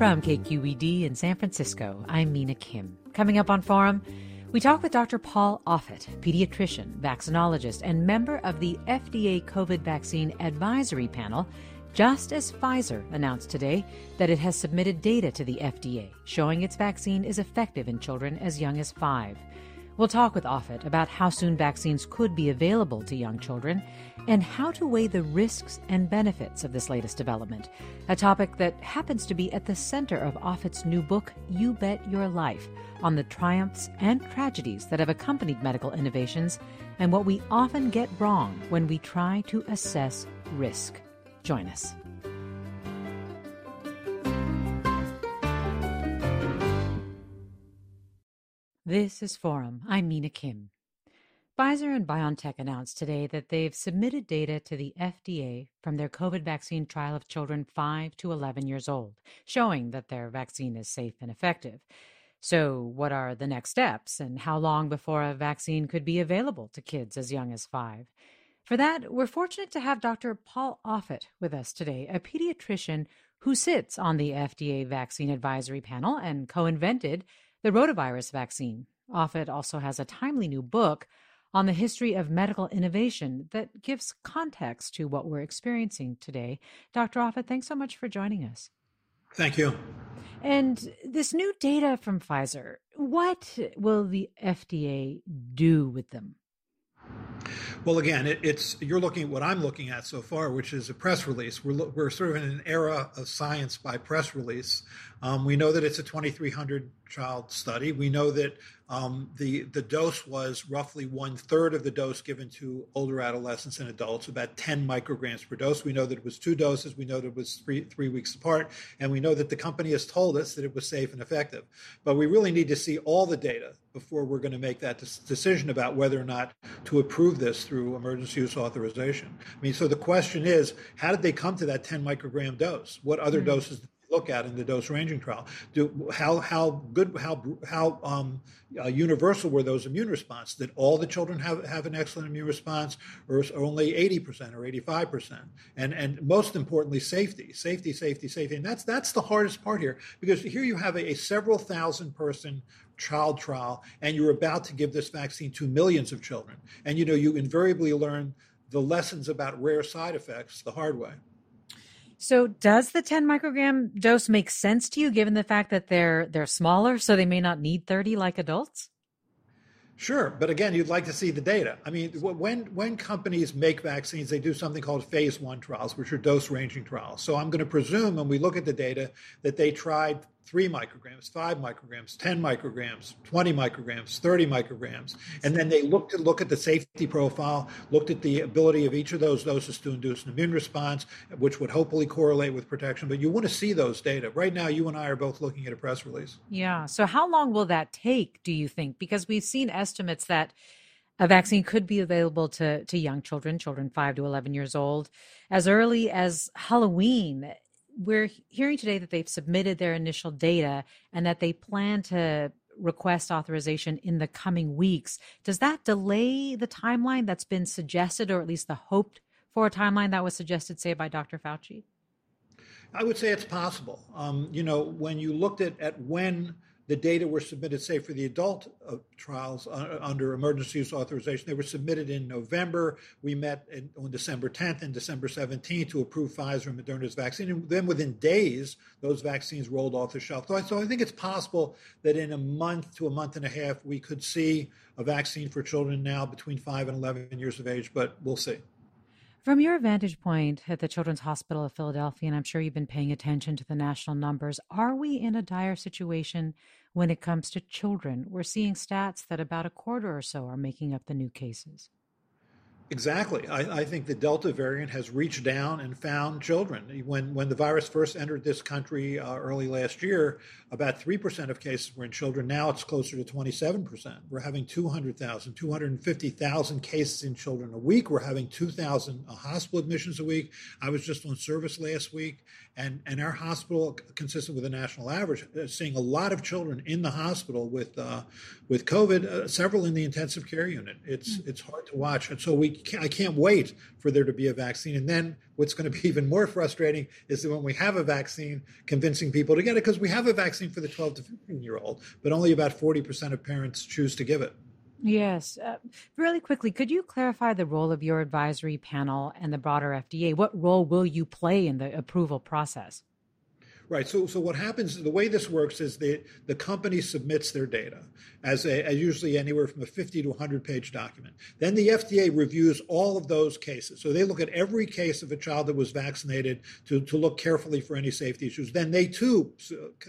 From KQED in San Francisco, I'm Mina Kim. Coming up on Forum, we talk with Dr. Paul Offit, pediatrician, vaccinologist, and member of the FDA COVID Vaccine Advisory Panel, just as Pfizer announced today that it has submitted data to the FDA showing its vaccine is effective in children as young as five. We'll talk with Offit about how soon vaccines could be available to young children and how to weigh the risks and benefits of this latest development, a topic that happens to be at the center of Offit's new book, You Bet Your Life, on the triumphs and tragedies that have accompanied medical innovations and what we often get wrong when we try to assess risk. Join us. This is Forum. I'm Mina Kim. Pfizer and BioNTech announced today that they've submitted data to the FDA from their COVID vaccine trial of children 5 to 11 years old, showing that their vaccine is safe and effective. So, what are the next steps, and how long before a vaccine could be available to kids as young as 5? For that, we're fortunate to have Dr. Paul Offit with us today, a pediatrician who sits on the FDA Vaccine Advisory Panel and co invented the rotavirus vaccine. Offit also has a timely new book on the history of medical innovation that gives context to what we're experiencing today. Dr. Offit, thanks so much for joining us. Thank you. And this new data from Pfizer, what will the FDA do with them? Well, again, it, it's you're looking at what I'm looking at so far, which is a press release. We're we're sort of in an era of science by press release. Um, we know that it's a 2,300 child study. We know that um, the the dose was roughly one third of the dose given to older adolescents and adults, about 10 micrograms per dose. We know that it was two doses. We know that it was three three weeks apart, and we know that the company has told us that it was safe and effective. But we really need to see all the data before we're going to make that decision about whether or not to approve this through emergency use authorization. I mean, so the question is, how did they come to that 10 microgram dose? What other mm-hmm. doses did they look at in the dose ranging trial. Do how how good how how um, uh, universal were those immune responses? Did all the children have have an excellent immune response, or only eighty percent or eighty five percent? And and most importantly, safety, safety, safety, safety. And that's that's the hardest part here because here you have a, a several thousand person child trial and you're about to give this vaccine to millions of children and you know you invariably learn the lessons about rare side effects the hard way so does the 10 microgram dose make sense to you given the fact that they're they're smaller so they may not need 30 like adults? Sure, but again, you'd like to see the data. I mean, when when companies make vaccines, they do something called phase one trials, which are dose ranging trials. So I'm going to presume when we look at the data that they tried three micrograms, five micrograms, 10 micrograms, 20 micrograms, 30 micrograms. And then they looked at look at the safety profile, looked at the ability of each of those doses to induce an immune response, which would hopefully correlate with protection. But you want to see those data. Right now, you and I are both looking at a press release. Yeah. So how long will that take, do you think? Because we've seen estimates that a vaccine could be available to, to young children, children 5 to 11 years old, as early as Halloween. We're hearing today that they've submitted their initial data and that they plan to request authorization in the coming weeks. Does that delay the timeline that's been suggested, or at least the hoped for timeline that was suggested, say, by Dr. Fauci? I would say it's possible. Um, you know, when you looked at, at when the data were submitted, say, for the adult uh, trials uh, under emergency use authorization. They were submitted in November. We met in, on December 10th and December 17th to approve Pfizer and Moderna's vaccine. And then within days, those vaccines rolled off the shelf. So I, so I think it's possible that in a month to a month and a half, we could see a vaccine for children now between 5 and 11 years of age, but we'll see. From your vantage point at the Children's Hospital of Philadelphia, and I'm sure you've been paying attention to the national numbers, are we in a dire situation when it comes to children? We're seeing stats that about a quarter or so are making up the new cases. Exactly. I, I, think the Delta variant has reached down and found children. When when the virus first entered this country uh, early last year, about 3% of cases were in children. Now it's closer to 27%. We're having 200,000, 250,000 cases in children a week. We're having 2,000 uh, hospital admissions a week. I was just on service last week, and, and our hospital, consistent with the national average, uh, seeing a lot of children in the hospital with uh, with COVID, uh, several in the intensive care unit. It's mm-hmm. it's hard to watch, and so we can't, I can't wait for there to be a vaccine. And then what's going to be even more frustrating is that when we have a vaccine, convincing people to get it because we have a vaccine for the 12 to 15 year old, but only about 40% of parents choose to give it. Yes. Uh, really quickly, could you clarify the role of your advisory panel and the broader FDA? What role will you play in the approval process? Right. So, so what happens? The way this works is the the company submits their data as a as usually anywhere from a 50 to 100 page document. Then the FDA reviews all of those cases. So they look at every case of a child that was vaccinated to to look carefully for any safety issues. Then they too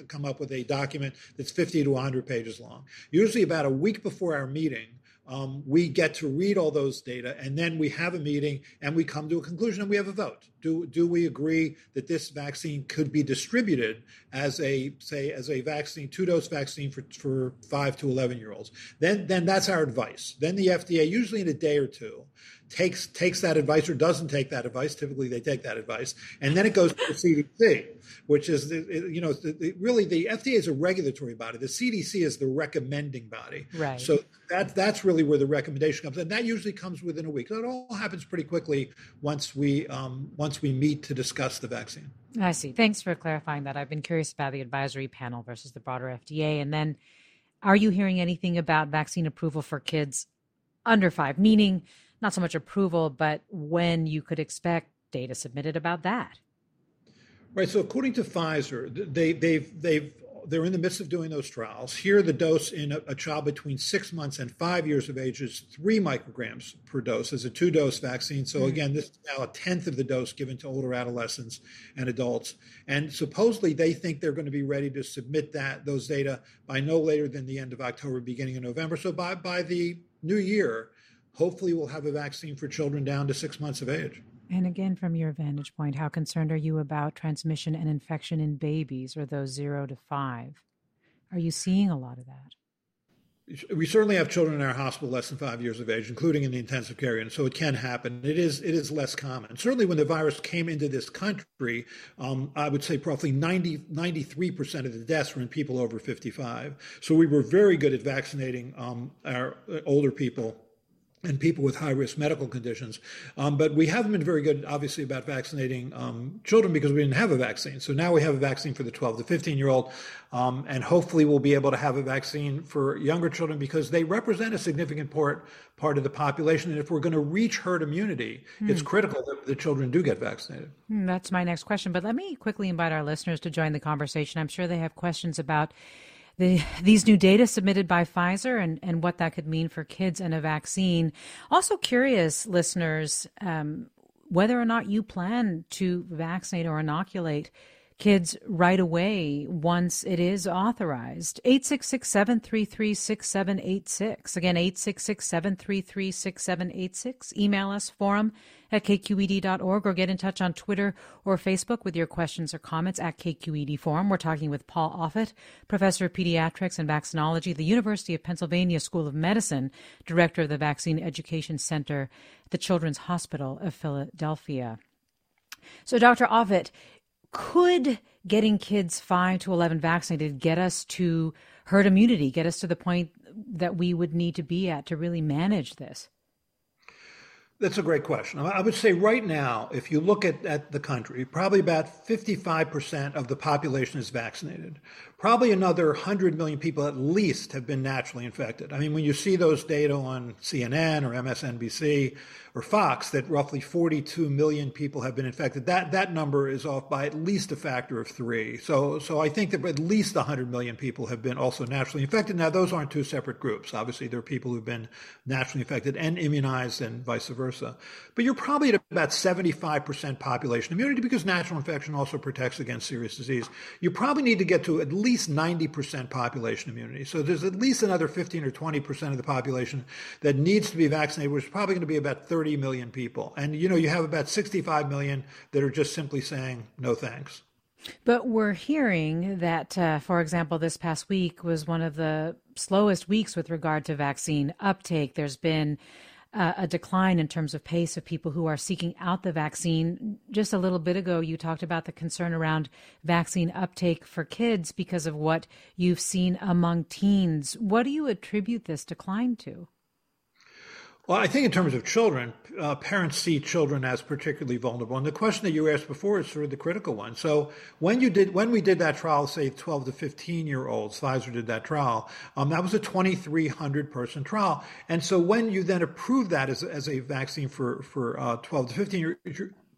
come up with a document that's 50 to 100 pages long. Usually about a week before our meeting um, we get to read all those data and then we have a meeting and we come to a conclusion and we have a vote. Do, do we agree that this vaccine could be distributed as a, say, as a vaccine, two dose vaccine for, for five to 11 year olds? Then, then that's our advice. Then the FDA, usually in a day or two, takes takes that advice or doesn't take that advice. Typically, they take that advice, and then it goes to the CDC, which is you know really the FDA is a regulatory body. The CDC is the recommending body. Right. So that that's really where the recommendation comes, and that usually comes within a week. So it all happens pretty quickly once we um, once we meet to discuss the vaccine. I see. Thanks for clarifying that. I've been curious about the advisory panel versus the broader FDA, and then. Are you hearing anything about vaccine approval for kids under five? Meaning, not so much approval, but when you could expect data submitted about that. Right. So according to Pfizer, they they've they've they're in the midst of doing those trials. Here, the dose in a, a, child between six months and five years of age is three micrograms per dose as a two dose vaccine. So, mm-hmm. again, this is now a tenth of the dose given to older adolescents and adults. And supposedly, they think they're going to be ready to submit that those data by no later than the end of October, beginning of November. So, by, by the new year, hopefully we'll have a vaccine for children down to six months of age. And again, from your vantage point, how concerned are you about transmission and infection in babies or those zero to five? Are you seeing a lot of that? we certainly have children in our hospital less than five years of age, including in the intensive care unit. So it can happen. It is it is less common. Certainly, when the virus came into this country, um, I would say roughly 90, 93 percent of the deaths were in people over 55. So we were very good at vaccinating um, our older people and people with high risk medical conditions. Um, but we haven't been very good, obviously, about vaccinating um, children because we didn't have a vaccine. So now we have a vaccine for the 12 to 15 year old. Um, and hopefully we'll be able to have a vaccine for younger children because they represent a significant part, part of the population. And if we're going to reach herd immunity, mm. it's critical that the children do get vaccinated. Mm, that's my next question. But let me quickly invite our listeners to join the conversation. I'm sure they have questions about the, these new data submitted by Pfizer and, and what that could mean for kids and a vaccine. Also, curious listeners, um, whether or not you plan to vaccinate or inoculate kids right away once it is authorized. 866 733 6786. Again, 866 733 6786. Email us, forum at kqed.org, or get in touch on Twitter or Facebook with your questions or comments at KQED Forum. We're talking with Paul Offit, Professor of Pediatrics and Vaccinology the University of Pennsylvania School of Medicine, Director of the Vaccine Education Center the Children's Hospital of Philadelphia. So, Dr. Offit, could getting kids 5 to 11 vaccinated get us to herd immunity, get us to the point that we would need to be at to really manage this? That's a great question. I would say right now, if you look at, at the country, probably about 55% of the population is vaccinated. Probably another 100 million people at least have been naturally infected. I mean, when you see those data on CNN or MSNBC, or Fox that roughly 42 million people have been infected. That that number is off by at least a factor of three. So so I think that at least 100 million people have been also naturally infected. Now those aren't two separate groups. Obviously, there are people who've been naturally infected and immunized, and vice versa. But you're probably at about 75% population immunity because natural infection also protects against serious disease. You probably need to get to at least 90% population immunity. So there's at least another 15 or 20% of the population that needs to be vaccinated, which is probably going to be about 30 30 million people. And, you know, you have about 65 million that are just simply saying no thanks. But we're hearing that, uh, for example, this past week was one of the slowest weeks with regard to vaccine uptake. There's been a decline in terms of pace of people who are seeking out the vaccine. Just a little bit ago, you talked about the concern around vaccine uptake for kids because of what you've seen among teens. What do you attribute this decline to? Well, I think in terms of children, uh, parents see children as particularly vulnerable. And the question that you asked before is sort of the critical one. So when you did, when we did that trial, say 12 to 15 year olds, Pfizer did that trial. Um, that was a 2,300 person trial. And so when you then approve that as, as a vaccine for for uh, 12 to 15 year,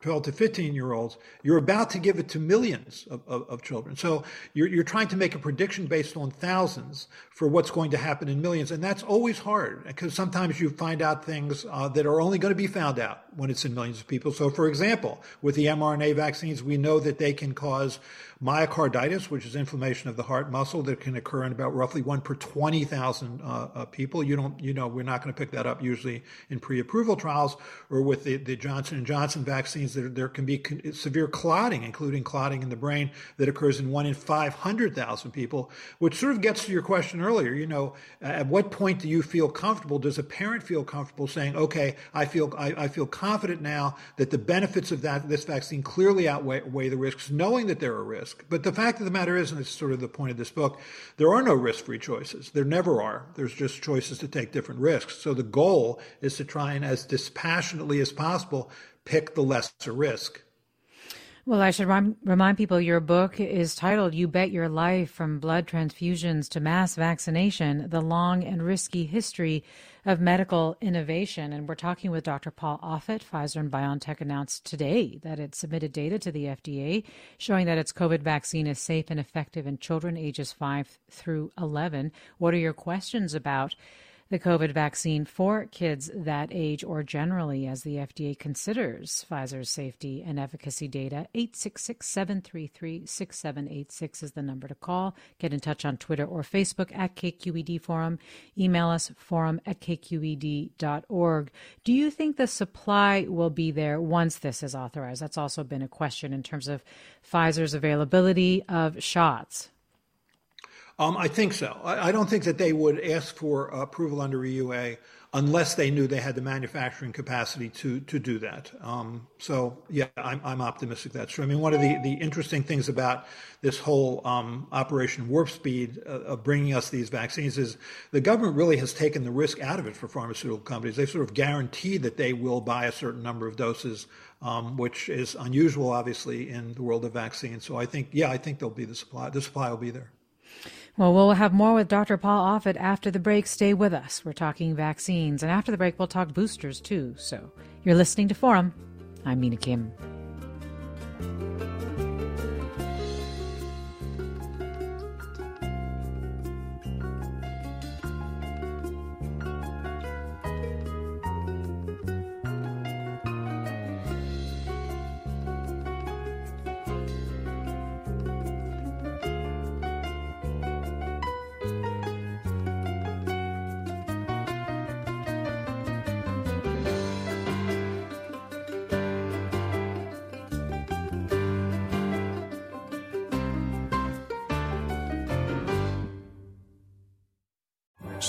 12 to 15 year olds, you're about to give it to millions of, of, of, children. So you're, you're trying to make a prediction based on thousands for what's going to happen in millions. And that's always hard because sometimes you find out things uh, that are only going to be found out when it's in millions of people. So, for example, with the mRNA vaccines, we know that they can cause myocarditis, which is inflammation of the heart muscle that can occur in about roughly one per 20,000 uh, uh, people. You don't, you know, we're not going to pick that up usually in pre-approval trials or with the, the Johnson Johnson vaccines. There, there can be con- severe clotting, including clotting in the brain that occurs in one in 500,000 people, which sort of gets to your question earlier. You know, at what point do you feel comfortable? Does a parent feel comfortable saying, okay, I feel, I, I feel confident now that the benefits of that, this vaccine clearly outweigh the risks, knowing that there are risks? Risk. But the fact of the matter is, and it's sort of the point of this book, there are no risk free choices. There never are. There's just choices to take different risks. So the goal is to try and, as dispassionately as possible, pick the lesser risk. Well, I should rem- remind people your book is titled You Bet Your Life From Blood Transfusions to Mass Vaccination The Long and Risky History of Medical Innovation. And we're talking with Dr. Paul Offit. Pfizer and BioNTech announced today that it submitted data to the FDA showing that its COVID vaccine is safe and effective in children ages 5 through 11. What are your questions about? The COVID vaccine for kids that age or generally as the FDA considers Pfizer's safety and efficacy data. 866 733 6786 is the number to call. Get in touch on Twitter or Facebook at KQED Forum. Email us forum at kqed.org. Do you think the supply will be there once this is authorized? That's also been a question in terms of Pfizer's availability of shots. Um, I think so. I, I, don't think that they would ask for approval under EUA unless they knew they had the manufacturing capacity to to do that. Um, so yeah, I'm, I'm optimistic that's true. I mean, one of the, the interesting things about this whole um, Operation Warp Speed uh, of bringing us these vaccines is the government really has taken the risk out of it for pharmaceutical companies. They've sort of guaranteed that they will buy a certain number of doses, um, which is unusual, obviously, in the world of vaccines. So I think, yeah, I think there'll be the supply. The supply will be there. Well, we'll have more with Dr. Paul Offit after the break. Stay with us. We're talking vaccines. And after the break, we'll talk boosters too. So you're listening to Forum. I'm Mina Kim.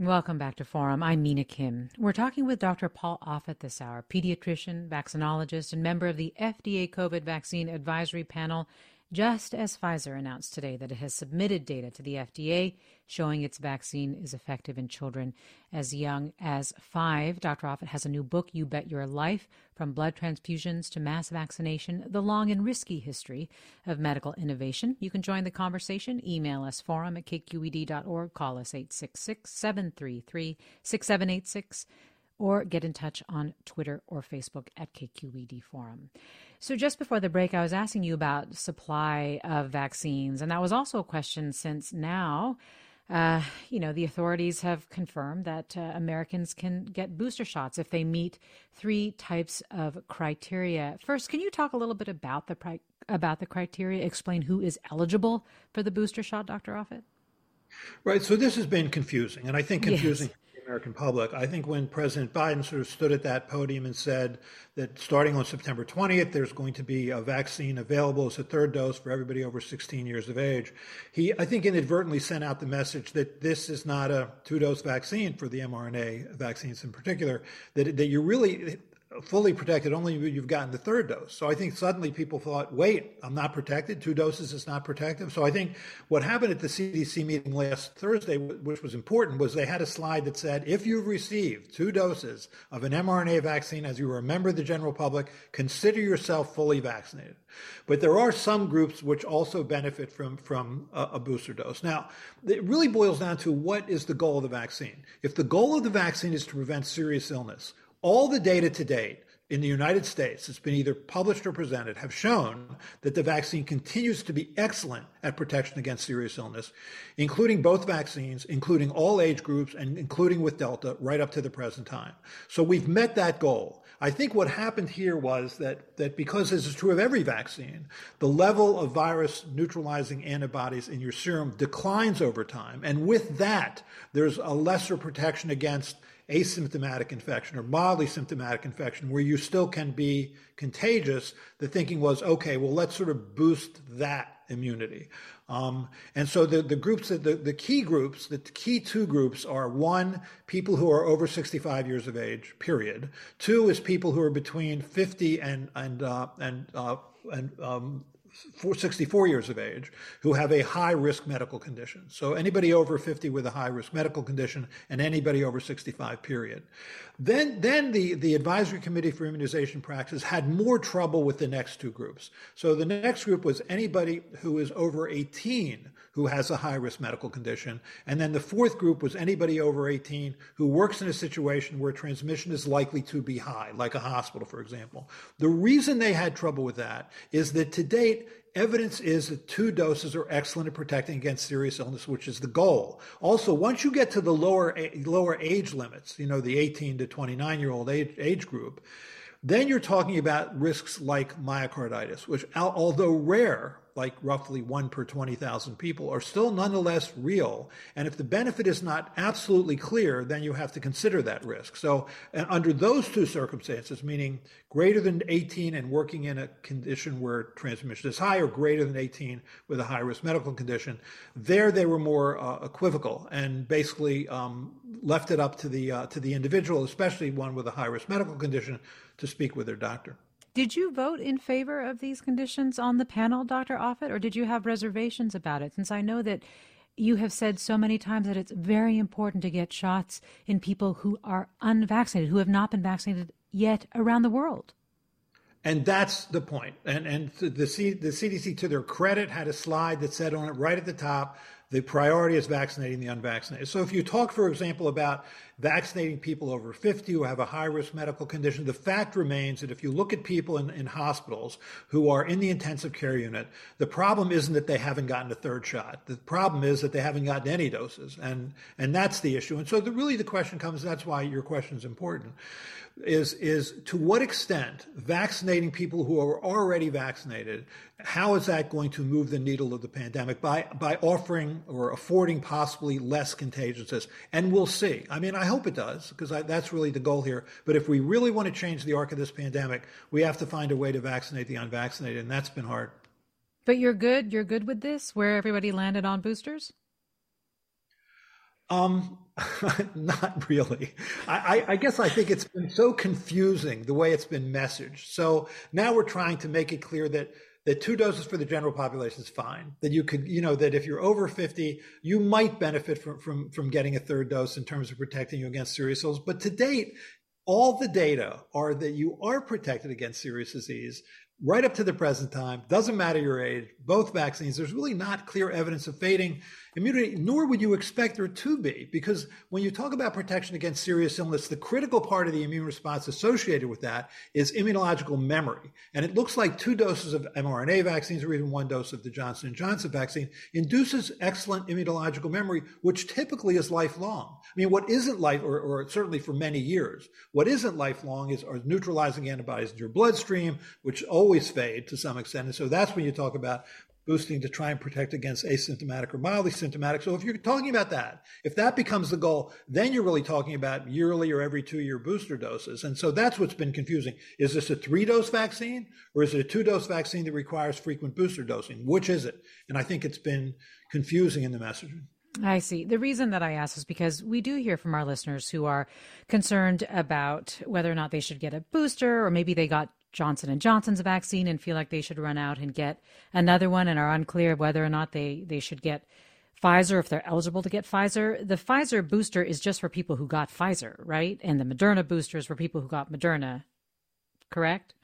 Welcome back to Forum. I'm Mina Kim. We're talking with Dr. Paul Offit this hour, pediatrician, vaccinologist, and member of the FDA COVID Vaccine Advisory Panel just as Pfizer announced today that it has submitted data to the FDA showing its vaccine is effective in children as young as five. Dr. Offit has a new book, You Bet Your Life From Blood Transfusions to Mass Vaccination The Long and Risky History of Medical Innovation. You can join the conversation. Email us forum at kqed.org, call us 866 733 6786 or get in touch on Twitter or Facebook at KQED Forum. So, just before the break, I was asking you about supply of vaccines, and that was also a question since now. Uh, you know, the authorities have confirmed that uh, Americans can get booster shots if they meet three types of criteria. First, can you talk a little bit about the pri- about the criteria? Explain who is eligible for the booster shot, Dr. Offit. Right. So this has been confusing, and I think confusing yes. American public. I think when President Biden sort of stood at that podium and said that starting on September 20th, there's going to be a vaccine available as a third dose for everybody over 16 years of age, he, I think, inadvertently sent out the message that this is not a two dose vaccine for the mRNA vaccines in particular, that, that you really, fully protected only you've gotten the third dose. So I think suddenly people thought, wait, I'm not protected. Two doses is not protective. So I think what happened at the CDC meeting last Thursday, which was important, was they had a slide that said, if you've received two doses of an mRNA vaccine as you are a member of the general public, consider yourself fully vaccinated. But there are some groups which also benefit from, from a, a booster dose. Now, it really boils down to what is the goal of the vaccine. If the goal of the vaccine is to prevent serious illness, all the data to date in the United States that's been either published or presented have shown that the vaccine continues to be excellent at protection against serious illness, including both vaccines, including all age groups, and including with Delta right up to the present time. So we've met that goal. I think what happened here was that, that because this is true of every vaccine, the level of virus neutralizing antibodies in your serum declines over time. And with that, there's a lesser protection against asymptomatic infection or mildly symptomatic infection where you still can be contagious, the thinking was, okay, well, let's sort of boost that immunity. Um, and so the, the groups, that the, the key groups, the key two groups are one, people who are over 65 years of age, period. Two is people who are between 50 and, and, uh, and, uh, and um, 64 years of age who have a high risk medical condition. So anybody over 50 with a high risk medical condition and anybody over 65 period. Then, then the, the advisory committee for immunization practice had more trouble with the next two groups. So the next group was anybody who is over 18 who has a high risk medical condition. And then the fourth group was anybody over 18 who works in a situation where transmission is likely to be high, like a hospital, for example. The reason they had trouble with that is that to date, evidence is that two doses are excellent at protecting against serious illness, which is the goal. Also, once you get to the lower lower age limits, you know, the 18 to 29 year old age, age group, then you're talking about risks like myocarditis, which, although rare, like roughly one per 20,000 people, are still nonetheless real. And if the benefit is not absolutely clear, then you have to consider that risk. So, under those two circumstances, meaning greater than 18 and working in a condition where transmission is high, or greater than 18 with a high risk medical condition, there they were more uh, equivocal and basically um, left it up to the uh, to the individual, especially one with a high risk medical condition, to speak with their doctor. Did you vote in favor of these conditions on the panel, Dr. Offit, or did you have reservations about it? Since I know that you have said so many times that it's very important to get shots in people who are unvaccinated, who have not been vaccinated yet around the world. And that's the point. And and the C, the CDC, to their credit, had a slide that said on it right at the top, the priority is vaccinating the unvaccinated. So if you talk, for example, about vaccinating people over 50 who have a high risk medical condition, the fact remains that if you look at people in, in hospitals who are in the intensive care unit, the problem isn't that they haven't gotten a third shot. The problem is that they haven't gotten any doses. And, and that's the issue. And so the, really the question comes, that's why your question is important is is to what extent vaccinating people who are already vaccinated how is that going to move the needle of the pandemic by by offering or affording possibly less contagiousness? And we'll see. I mean i hope it does because that's really the goal here. But if we really want to change the arc of this pandemic we have to find a way to vaccinate the unvaccinated and that's been hard. But you're good you're good with this where everybody landed on boosters? Um, not really. I, I, guess I think it's been so confusing the way it's been messaged. So now we're trying to make it clear that that two doses for the general population is fine. That you could, you know, that if you're over 50, you might benefit from from from getting a third dose in terms of protecting you against serious ills. But to date, all the data are that you are protected against serious disease right up to the present time. Doesn't matter your age, both vaccines. There's really not clear evidence of fading immunity, nor would you expect there to be, because when you talk about protection against serious illness, the critical part of the immune response associated with that is immunological memory. And it looks like two doses of mRNA vaccines or even one dose of the Johnson & Johnson vaccine induces excellent immunological memory, which typically is lifelong. I mean, what isn't life, or, or certainly for many years, what isn't lifelong is neutralizing antibodies in your bloodstream, which always fade to some extent. And so that's when you talk about boosting to try and protect against asymptomatic or mildly symptomatic. So if you're talking about that, if that becomes the goal, then you're really talking about yearly or every two year booster doses. And so that's what's been confusing. Is this a three dose vaccine or is it a two dose vaccine that requires frequent booster dosing? Which is it? And I think it's been confusing in the messaging. I see. The reason that I ask is because we do hear from our listeners who are concerned about whether or not they should get a booster or maybe they got Johnson and Johnson's vaccine and feel like they should run out and get another one and are unclear whether or not they, they should get Pfizer if they're eligible to get Pfizer. The Pfizer booster is just for people who got Pfizer, right? And the Moderna booster is for people who got Moderna. Correct?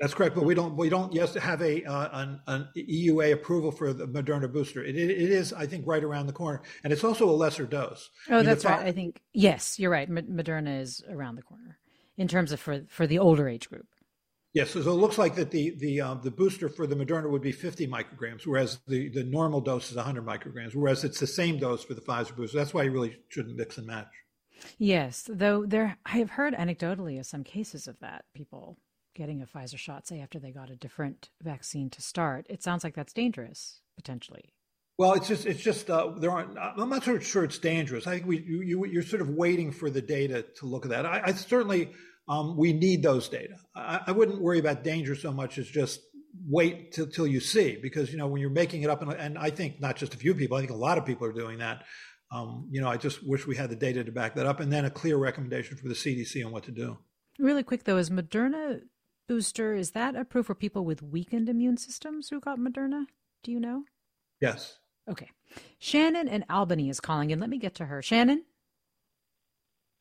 That's correct, but we don't we don't yes have a uh, an, an, EUA approval for the Moderna booster. It, it, it is I think right around the corner, and it's also a lesser dose. Oh, I mean, that's right. I think yes, you're right. Moderna is around the corner in terms of for for the older age group. Yes, so, it looks like that the the uh, the booster for the Moderna would be 50 micrograms, whereas the, the normal dose is 100 micrograms, whereas it's the same dose for the Pfizer booster. That's why you really shouldn't mix and match. Yes, though there I have heard anecdotally of some cases of that people getting a Pfizer shot, say after they got a different vaccine to start. It sounds like that's dangerous potentially. Well, it's just it's just uh, there aren't. I'm not sure it's dangerous. I think we you, you are sort of waiting for the data to look at that. I, I certainly um, we need those data. I, I, wouldn't worry about danger so much as just wait till, till you see, because you know when you're making it up, and, and, I think not just a few people, I think a lot of people are doing that. Um, you know, I just wish we had the data to back that up, and then a clear recommendation for the CDC on what to do. Really quick though, is Moderna booster is that approved for people with weakened immune systems who got Moderna? Do you know? Yes. Okay. Shannon in Albany is calling in. Let me get to her. Shannon.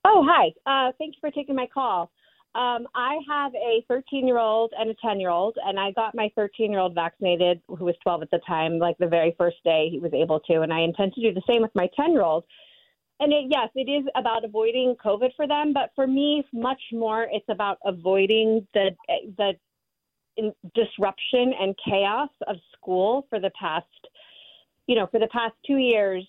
Oh, hi. Uh, thank you for taking my call. Um, I have a 13 year old and a 10 year old, and I got my 13 year old vaccinated, who was 12 at the time, like the very first day he was able to. And I intend to do the same with my 10 year old. And it, yes, it is about avoiding COVID for them, but for me, much more, it's about avoiding the the disruption and chaos of school for the past, you know, for the past two years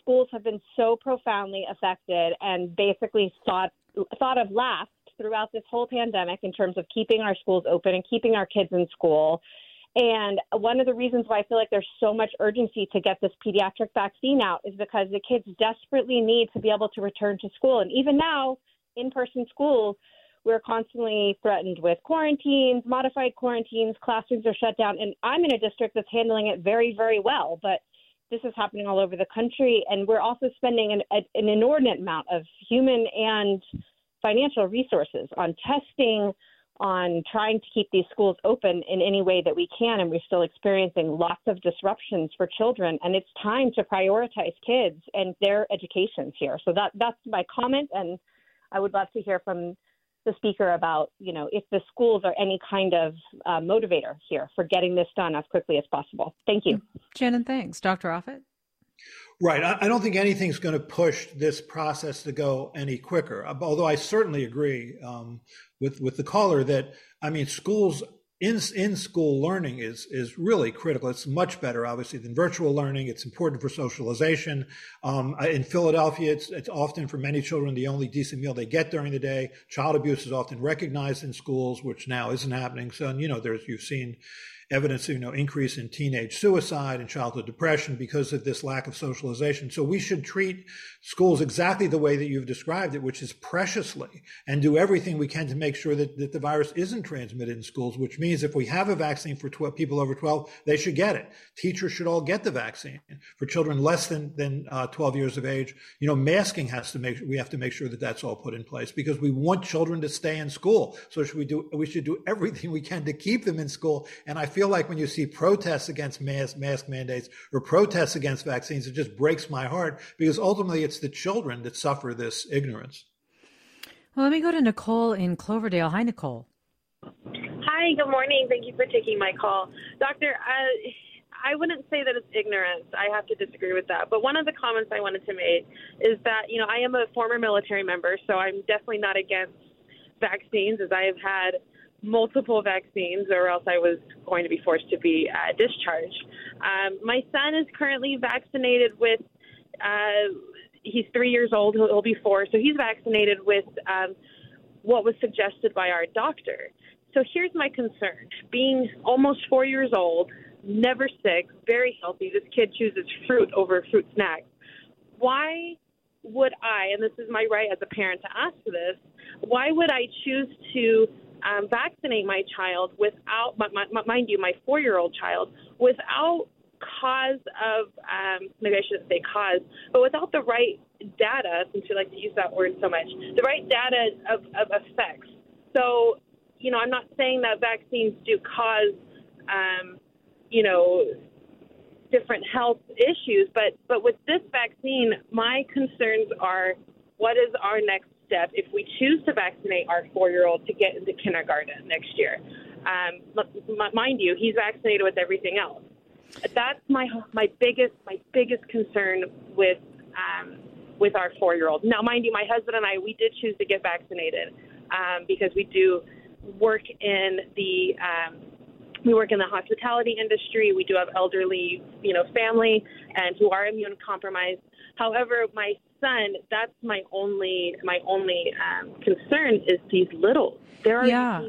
schools have been so profoundly affected and basically thought thought of last throughout this whole pandemic in terms of keeping our schools open and keeping our kids in school. And one of the reasons why I feel like there's so much urgency to get this pediatric vaccine out is because the kids desperately need to be able to return to school. And even now, in person schools, we're constantly threatened with quarantines, modified quarantines, classrooms are shut down. And I'm in a district that's handling it very, very well. But this is happening all over the country, and we're also spending an, an inordinate amount of human and financial resources on testing, on trying to keep these schools open in any way that we can, and we're still experiencing lots of disruptions for children. And it's time to prioritize kids and their educations here. So that that's my comment, and I would love to hear from the speaker about, you know, if the schools are any kind of uh, motivator here for getting this done as quickly as possible. Thank you. Shannon, thanks. Dr. Offit? Right. I don't think anything's going to push this process to go any quicker. Although I certainly agree um, with with the caller that I mean schools in in school learning is is really critical. It's much better, obviously, than virtual learning. It's important for socialization. Um, in Philadelphia, it's it's often for many children the only decent meal they get during the day. Child abuse is often recognized in schools, which now isn't happening. So, and, you know, there's you've seen evidence you know increase in teenage suicide and childhood depression because of this lack of socialization. So we should treat schools exactly the way that you've described it, which is preciously, and do everything we can to make sure that, that the virus isn't transmitted in schools. Which means if we have a vaccine for 12, people over 12, they should get it. Teachers should all get the vaccine. For children less than than uh, 12 years of age, you know, masking has to make we have to make sure that that's all put in place because we want children to stay in school. So should we do we should do everything we can to keep them in school. And I feel feel like when you see protests against mask, mask mandates or protests against vaccines, it just breaks my heart because ultimately it's the children that suffer this ignorance. Well, let me go to Nicole in Cloverdale. Hi, Nicole. Hi, good morning. Thank you for taking my call. Doctor, uh, I wouldn't say that it's ignorance. I have to disagree with that. But one of the comments I wanted to make is that, you know, I am a former military member, so I'm definitely not against vaccines as I have had multiple vaccines, or else I was going to be forced to be uh, discharged. Um, my son is currently vaccinated with. Uh, he's three years old. He'll, he'll, be four, so he's vaccinated with um, what was suggested by our doctor. So here's my concern: being almost four years old, never sick, very healthy. This kid chooses fruit over fruit snacks. Why would I, and this is my right as a parent to ask this, why would I choose to um, vaccinate my child without, my, my, mind you, my four year old child, without cause of, um, maybe I shouldn't say cause, but without the right data, since you like to use that word so much, the right data of, of effects. So, you know, I'm not saying that vaccines do cause, um, you know, different health issues, but but with this vaccine, my concerns are what is our next step if we choose to vaccinate our four year old to get into kindergarten next year. Um, mind you, he's vaccinated with everything else. That's my my biggest my biggest concern with um, with our four year old. Now, mind you, my husband and I we did choose to get vaccinated um, because we do work in the um, we work in the hospitality industry. We do have elderly, you know, family and who are immune compromised. However, my son, that's my only my only um, concern is these little. There are yeah.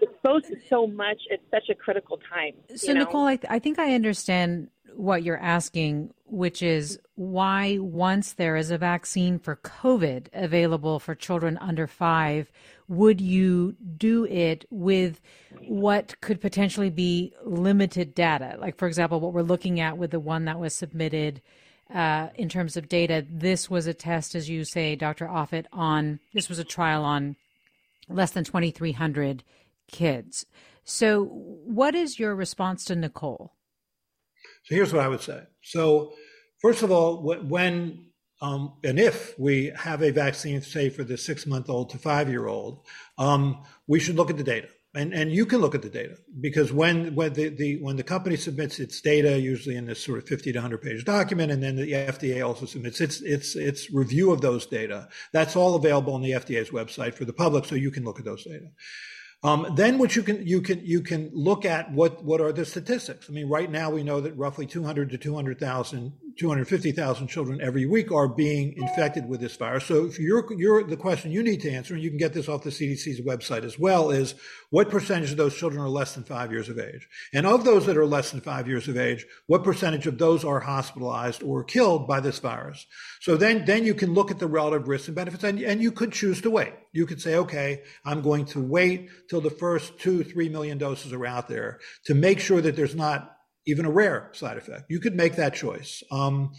exposed to so much at such a critical time. So, know? Nicole, I, th- I think I understand what you're asking, which is why once there is a vaccine for COVID available for children under five, would you do it with what could potentially be limited data? Like, for example, what we're looking at with the one that was submitted uh, in terms of data. This was a test, as you say, Dr. Offit, on this was a trial on less than 2,300 kids. So, what is your response to Nicole? So, here's what I would say. So, first of all, when um, and if we have a vaccine, say for the six month old to five year old, um, we should look at the data and and you can look at the data because when when the, the when the company submits its data, usually in this sort of 50 to 100 page document, and then the FDA also submits its its its review of those data. That's all available on the FDA's website for the public, so you can look at those data. Um, then what you can you can you can look at what what are the statistics. I mean, right now we know that roughly 200 to 200,000 250,000 children every week are being infected with this virus. So if you're, you're, the question you need to answer, and you can get this off the CDC's website as well, is what percentage of those children are less than five years of age? And of those that are less than five years of age, what percentage of those are hospitalized or killed by this virus? So then, then you can look at the relative risks and benefits and, and you could choose to wait. You could say, okay, I'm going to wait till the first two, three million doses are out there to make sure that there's not even a rare side effect. You could make that choice. Um,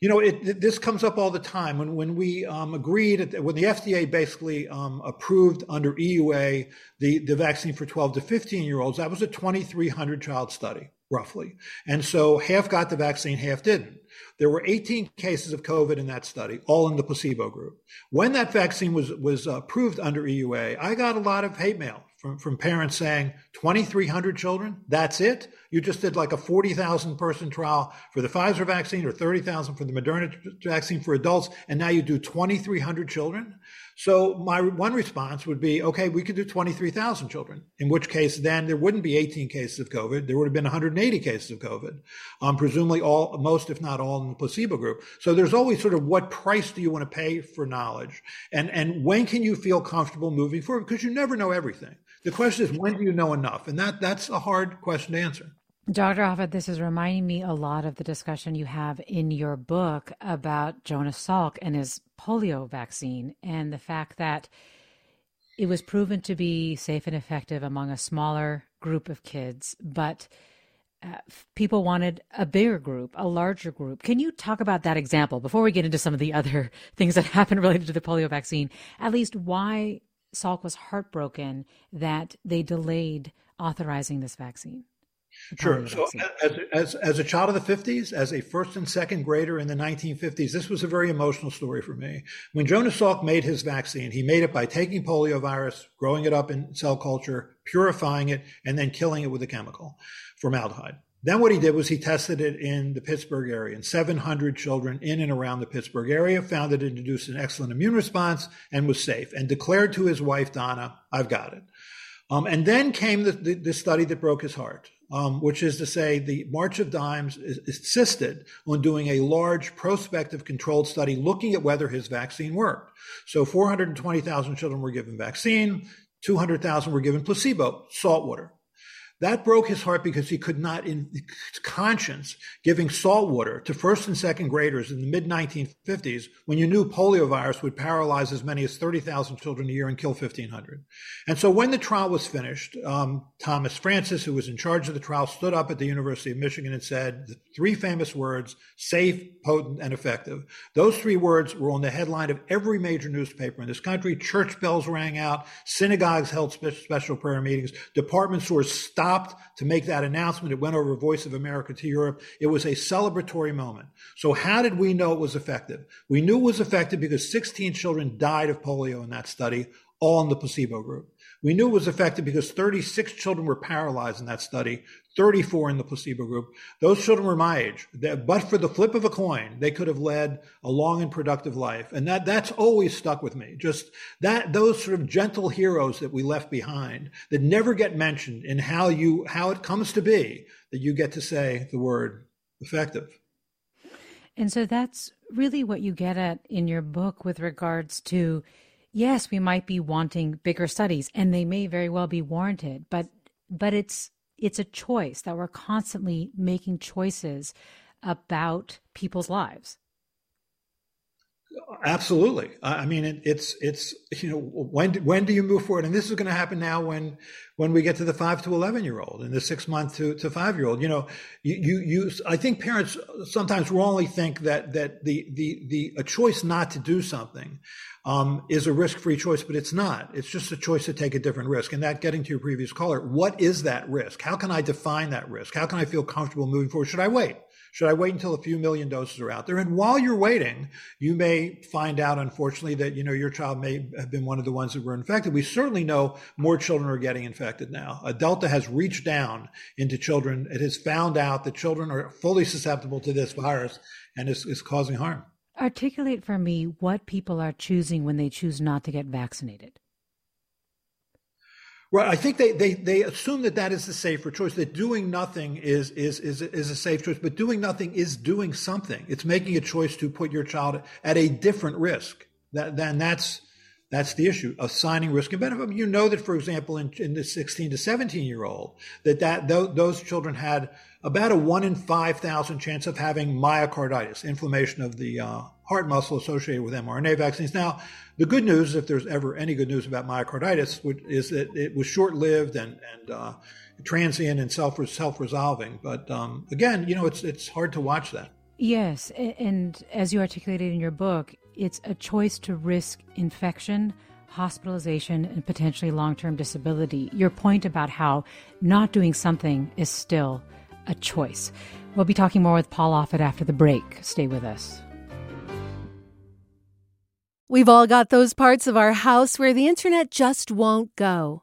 you know, it, this comes up all the time when when we um, agreed when the FDA basically um, approved under EUA the the vaccine for 12 to 15 year olds. That was a 2,300 child study roughly, and so half got the vaccine, half didn't. There were 18 cases of COVID in that study, all in the placebo group. When that vaccine was was approved under EUA, I got a lot of hate mail from, from parents saying 2,300 children, that's it. You just did like a 40,000 person trial for the Pfizer vaccine or 30,000 for the Moderna vaccine for adults, and now you do 2,300 children. So my one response would be, okay, we could do 23,000 children, in which case then there wouldn't be 18 cases of COVID. There would have been 180 cases of COVID, um, presumably all, most, if not all placebo group. So there's always sort of what price do you want to pay for knowledge? And, and when can you feel comfortable moving forward? Because you never know everything. The question is, when do you know enough? And that, that's a hard question to answer. Dr. Offit, this is reminding me a lot of the discussion you have in your book about Jonas Salk and his polio vaccine and the fact that it was proven to be safe and effective among a smaller group of kids, but uh, people wanted a bigger group, a larger group. Can you talk about that example before we get into some of the other things that happened related to the polio vaccine? At least why Salk was heartbroken that they delayed authorizing this vaccine? Sure. So, as, as, as a child of the 50s, as a first and second grader in the 1950s, this was a very emotional story for me. When Jonas Salk made his vaccine, he made it by taking polio virus, growing it up in cell culture, purifying it, and then killing it with a chemical, formaldehyde. Then what he did was he tested it in the Pittsburgh area, and 700 children in and around the Pittsburgh area found it induced an excellent immune response and was safe, and declared to his wife Donna, "I've got it." Um, and then came the, the, the, study that broke his heart um, which is to say, the March of Dimes insisted on doing a large prospective controlled study looking at whether his vaccine worked. So 420,000 children were given vaccine, 200,000 were given placebo, salt water. That broke his heart because he could not, in conscience, giving salt water to first and second graders in the mid 1950s when you knew poliovirus would paralyze as many as 30,000 children a year and kill 1,500. And so when the trial was finished, um, Thomas Francis, who was in charge of the trial, stood up at the University of Michigan and said the three famous words safe, potent, and effective. Those three words were on the headline of every major newspaper in this country. Church bells rang out, synagogues held special prayer meetings, department stores stopped stopped to make that announcement. It went over Voice of America to Europe. It was a celebratory moment. So how did we know it was effective? We knew it was effective because 16 children died of polio in that study, all in the placebo group. We knew it was effective because 36 children were paralyzed in that study, 34 in the placebo group. Those children were my age. But for the flip of a coin, they could have led a long and productive life. And that, that's always stuck with me. Just that, those sort of gentle heroes that we left behind that never get mentioned in how you, how it comes to be that you get to say the word effective. And so that's really what you get at in your book with regards to yes, we might be wanting bigger studies and they may very well be warranted, but but it's it's a choice that we're constantly making choices about people's lives. Absolutely. I mean, it, it's it's you know when when do you move forward? And this is going to happen now when when we get to the five to eleven year old and the six month to, to five year old. You know, you, you you I think parents sometimes wrongly think that that the the the a choice not to do something um, is a risk free choice, but it's not. It's just a choice to take a different risk. And that getting to your previous caller, what is that risk? How can I define that risk? How can I feel comfortable moving forward? Should I wait? Should I wait until a few million doses are out there? And while you're waiting, you may find out, unfortunately, that you know your child may have been one of the ones that were infected. We certainly know more children are getting infected now. A Delta has reached down into children. It has found out that children are fully susceptible to this virus and is, is causing harm. Articulate for me what people are choosing when they choose not to get vaccinated. Right. I think they, they, they assume that that is the safer choice, that doing nothing is, is, is, is a safe choice, but doing nothing is doing something. It's making a choice to put your child at a different risk. That, then that's, that's the issue, of assigning risk and benefit. You know that, for example, in, in the 16 to 17 year old, that, that th- those children had about a one in 5,000 chance of having myocarditis, inflammation of the uh, heart muscle associated with mRNA vaccines. Now, the good news, if there's ever any good news about myocarditis, is that it was short lived and, and uh, transient and self self resolving. But um, again, you know, it's it's hard to watch that. Yes, and as you articulated in your book, it's a choice to risk infection, hospitalization, and potentially long term disability. Your point about how not doing something is still a choice. We'll be talking more with Paul Offit after the break. Stay with us. We've all got those parts of our house where the internet just won't go.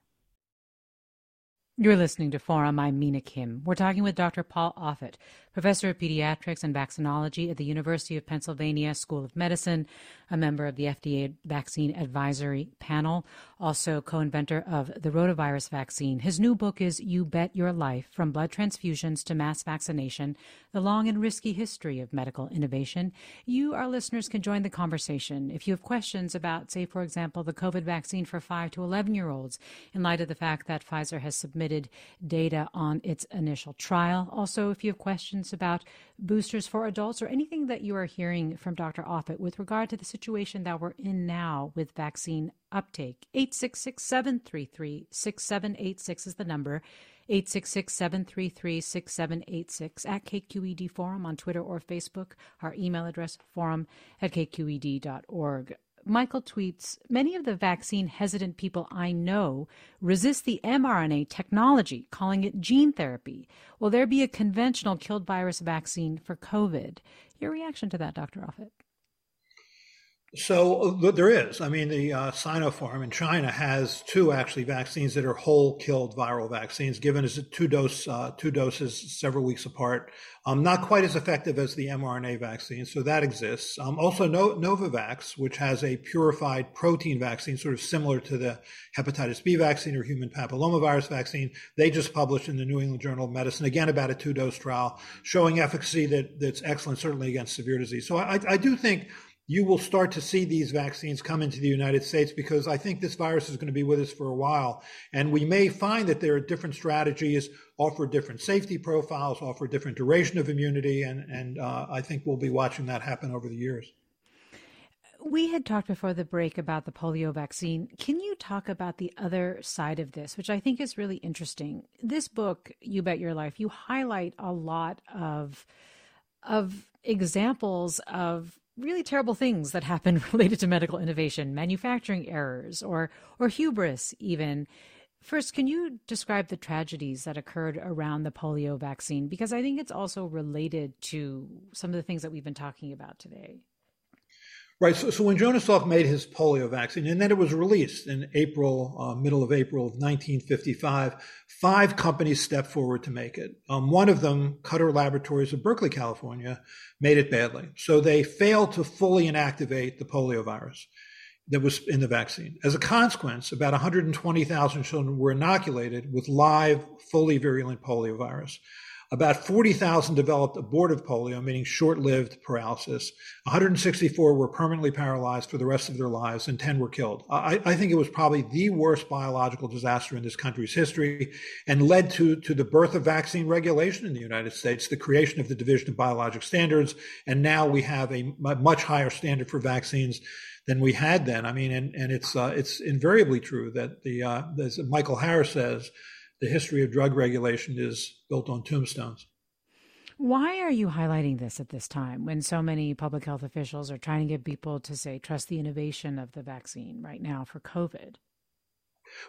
You're listening to Forum. I'm Mina Kim. We're talking with Dr. Paul Offit, professor of pediatrics and vaccinology at the University of Pennsylvania School of Medicine, a member of the FDA Vaccine Advisory Panel, also co inventor of the rotavirus vaccine. His new book is You Bet Your Life From Blood Transfusions to Mass Vaccination The Long and Risky History of Medical Innovation. You, our listeners, can join the conversation. If you have questions about, say, for example, the COVID vaccine for 5 to 11 year olds, in light of the fact that Pfizer has submitted data on its initial trial. Also, if you have questions about boosters for adults or anything that you are hearing from Dr. Offit with regard to the situation that we're in now with vaccine uptake, 866 733 6786 is the number. 866 733 6786 at KQED Forum on Twitter or Facebook. Our email address, forum at kqed.org. Michael tweets Many of the vaccine hesitant people I know resist the mRNA technology, calling it gene therapy. Will there be a conventional killed virus vaccine for COVID? Your reaction to that, Dr. Offit? So uh, there is. I mean, the uh, Sinopharm in China has two actually vaccines that are whole killed viral vaccines, given as two dose uh, two doses several weeks apart. Um, not quite as effective as the mRNA vaccine, so that exists. Um, also, no- Novavax, which has a purified protein vaccine, sort of similar to the hepatitis B vaccine or human papillomavirus vaccine. They just published in the New England Journal of Medicine again about a two dose trial showing efficacy that that's excellent, certainly against severe disease. So I, I do think you will start to see these vaccines come into the United States because I think this virus is going to be with us for a while. And we may find that there are different strategies, offer different safety profiles, offer different duration of immunity. And, and uh, I think we'll be watching that happen over the years. We had talked before the break about the polio vaccine. Can you talk about the other side of this, which I think is really interesting? This book, You Bet Your Life, you highlight a lot of of examples of really terrible things that happen related to medical innovation, manufacturing errors, or or hubris even. First, can you describe the tragedies that occurred around the polio vaccine? Because I think it's also related to some of the things that we've been talking about today. Right. So, so when Jonas Salk made his polio vaccine, and then it was released in April, uh, middle of April of 1955, five companies stepped forward to make it. Um, one of them, Cutter Laboratories of Berkeley, California, made it badly. So they failed to fully inactivate the polio virus that was in the vaccine. As a consequence, about 120,000 children were inoculated with live, fully virulent polio virus. About 40,000 developed abortive polio, meaning short lived paralysis. 164 were permanently paralyzed for the rest of their lives, and 10 were killed. I, I, think it was probably the worst biological disaster in this country's history and led to, to the birth of vaccine regulation in the United States, the creation of the Division of Biologic Standards. And now we have a much higher standard for vaccines than we had then. I mean, and, and it's, uh, it's invariably true that the, uh, as Michael Harris says, the history of drug regulation is built on tombstones. Why are you highlighting this at this time when so many public health officials are trying to get people to say trust the innovation of the vaccine right now for COVID?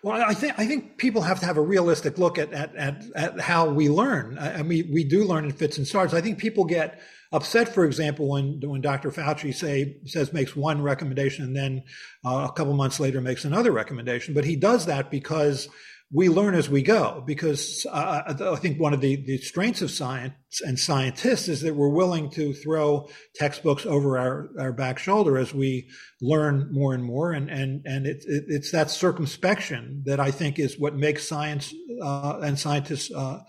Well, I think I think people have to have a realistic look at at, at, at how we learn. I mean, we do learn in fits and starts. I think people get upset, for example, when when Dr. Fauci say says makes one recommendation and then uh, a couple months later makes another recommendation. But he does that because we learn as we go because uh, I think one of the, the strengths of science and scientists is that we're willing to throw textbooks over our, our back shoulder as we learn more and more. And, and, and it, it, it's that circumspection that I think is what makes science uh, and scientists uh,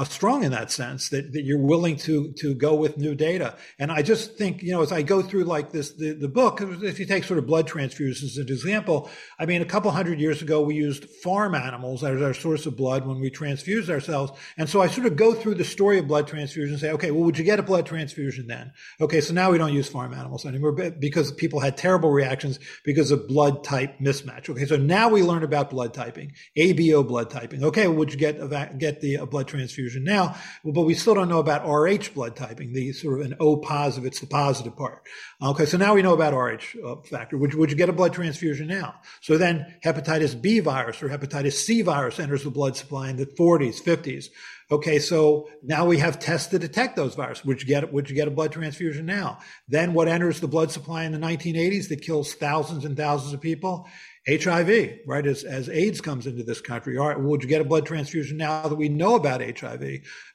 uh, strong in that sense that, that you're willing to to go with new data. And I just think, you know, as I go through like this, the, the book, if you take sort of blood transfusions as an example, I mean, a couple hundred years ago, we used farm animals as our source of blood when we transfused ourselves. And so I sort of go through the story of blood transfusion and say, okay, well, would you get a blood transfusion then? Okay, so now we don't use farm animals anymore because people had terrible reactions because of blood type mismatch. Okay, so now we learn about blood typing, ABO blood typing. Okay, well, would you get a, get the blood transfusion? Transfusion now, but we still don't know about Rh blood typing, the sort of an O positive, it's the positive part. Okay, so now we know about Rh uh, factor. Would, would you get a blood transfusion now? So then hepatitis B virus or hepatitis C virus enters the blood supply in the 40s, 50s. Okay, so now we have tests to detect those viruses. Would you get would you get a blood transfusion now? Then what enters the blood supply in the 1980s that kills thousands and thousands of people? HIV, right? As, as AIDS comes into this country, all right, would you get a blood transfusion now that we know about HIV?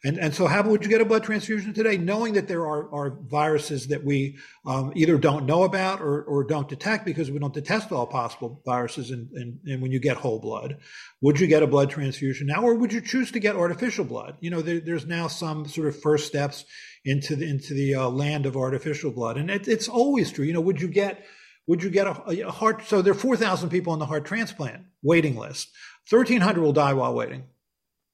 And, and so how would you get a blood transfusion today, knowing that there are, are viruses that we um, either don't know about or, or don't detect because we don't detect all possible viruses and, and, and when you get whole blood? Would you get a blood transfusion now, or would you choose to get artificial blood? You know, there, there's now some sort of first steps into the, into the uh, land of artificial blood. And it, it's always true. You know, would you get would you get a, a heart? So there are 4,000 people on the heart transplant waiting list. 1,300 will die while waiting,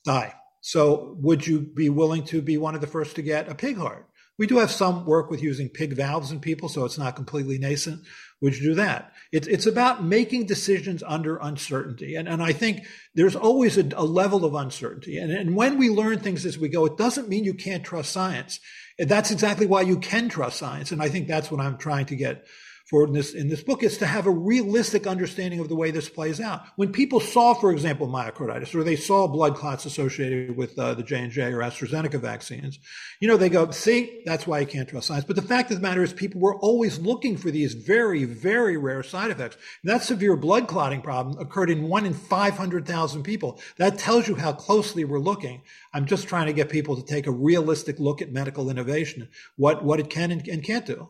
die. So would you be willing to be one of the first to get a pig heart? We do have some work with using pig valves in people, so it's not completely nascent. Would you do that? It's, it's about making decisions under uncertainty. And, and I think there's always a, a level of uncertainty. And, and when we learn things as we go, it doesn't mean you can't trust science. That's exactly why you can trust science. And I think that's what I'm trying to get for in this in this book is to have a realistic understanding of the way this plays out. When people saw, for example, myocarditis, or they saw blood clots associated with uh, the J and J or AstraZeneca vaccines, you know, they go, "See, that's why you can't trust science." But the fact of the matter is, people were always looking for these very, very rare side effects. And that severe blood clotting problem occurred in one in five hundred thousand people. That tells you how closely we're looking. I'm just trying to get people to take a realistic look at medical innovation, what what it can and, and can't do.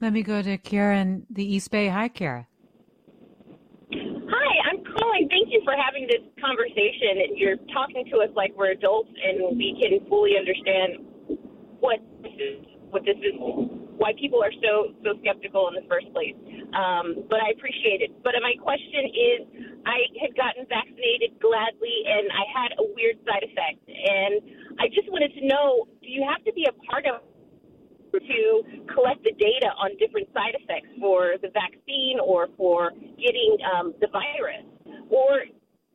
Let me go to Kira in the East Bay. Hi, Kira. Hi, I'm calling. Thank you for having this conversation. You're talking to us like we're adults, and we can fully understand what this is, what this is, why people are so so skeptical in the first place. Um, but I appreciate it. But my question is, I had gotten vaccinated gladly, and I had a weird side effect, and I just wanted to know: Do you have to be a part of to collect the data on different side effects for the vaccine or for getting um, the virus? Or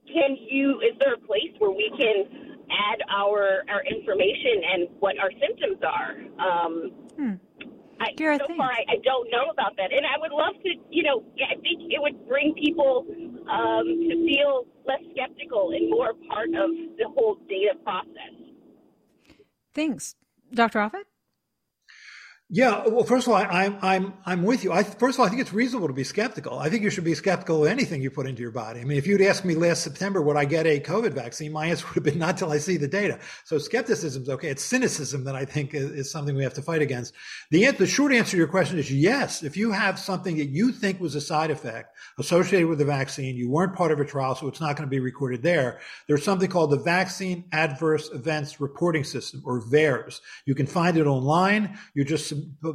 can you, is there a place where we can add our, our information and what our symptoms are? Um, hmm. I, so far, I, I, don't know about that, and I would love to. You know, I think it would bring people um, to feel less skeptical and more part of the whole data process. Thanks, Dr. Offit. Yeah, well, first of all, I, am I'm I'm with you. I, first of all, I think it's reasonable to be skeptical. I think you should be skeptical of anything you put into your body. I mean, if you'd asked me last September would I get a COVID vaccine, my answer would have been not till I see the data. So skepticism is okay. It's cynicism that I think is, is something we have to fight against. The the short answer to your question is yes. If you have something that you think was a side effect associated with the vaccine, you weren't part of a trial, so it's not going to be recorded there. There's something called the Vaccine Adverse Events Reporting System, or VAERS. You can find it online. You just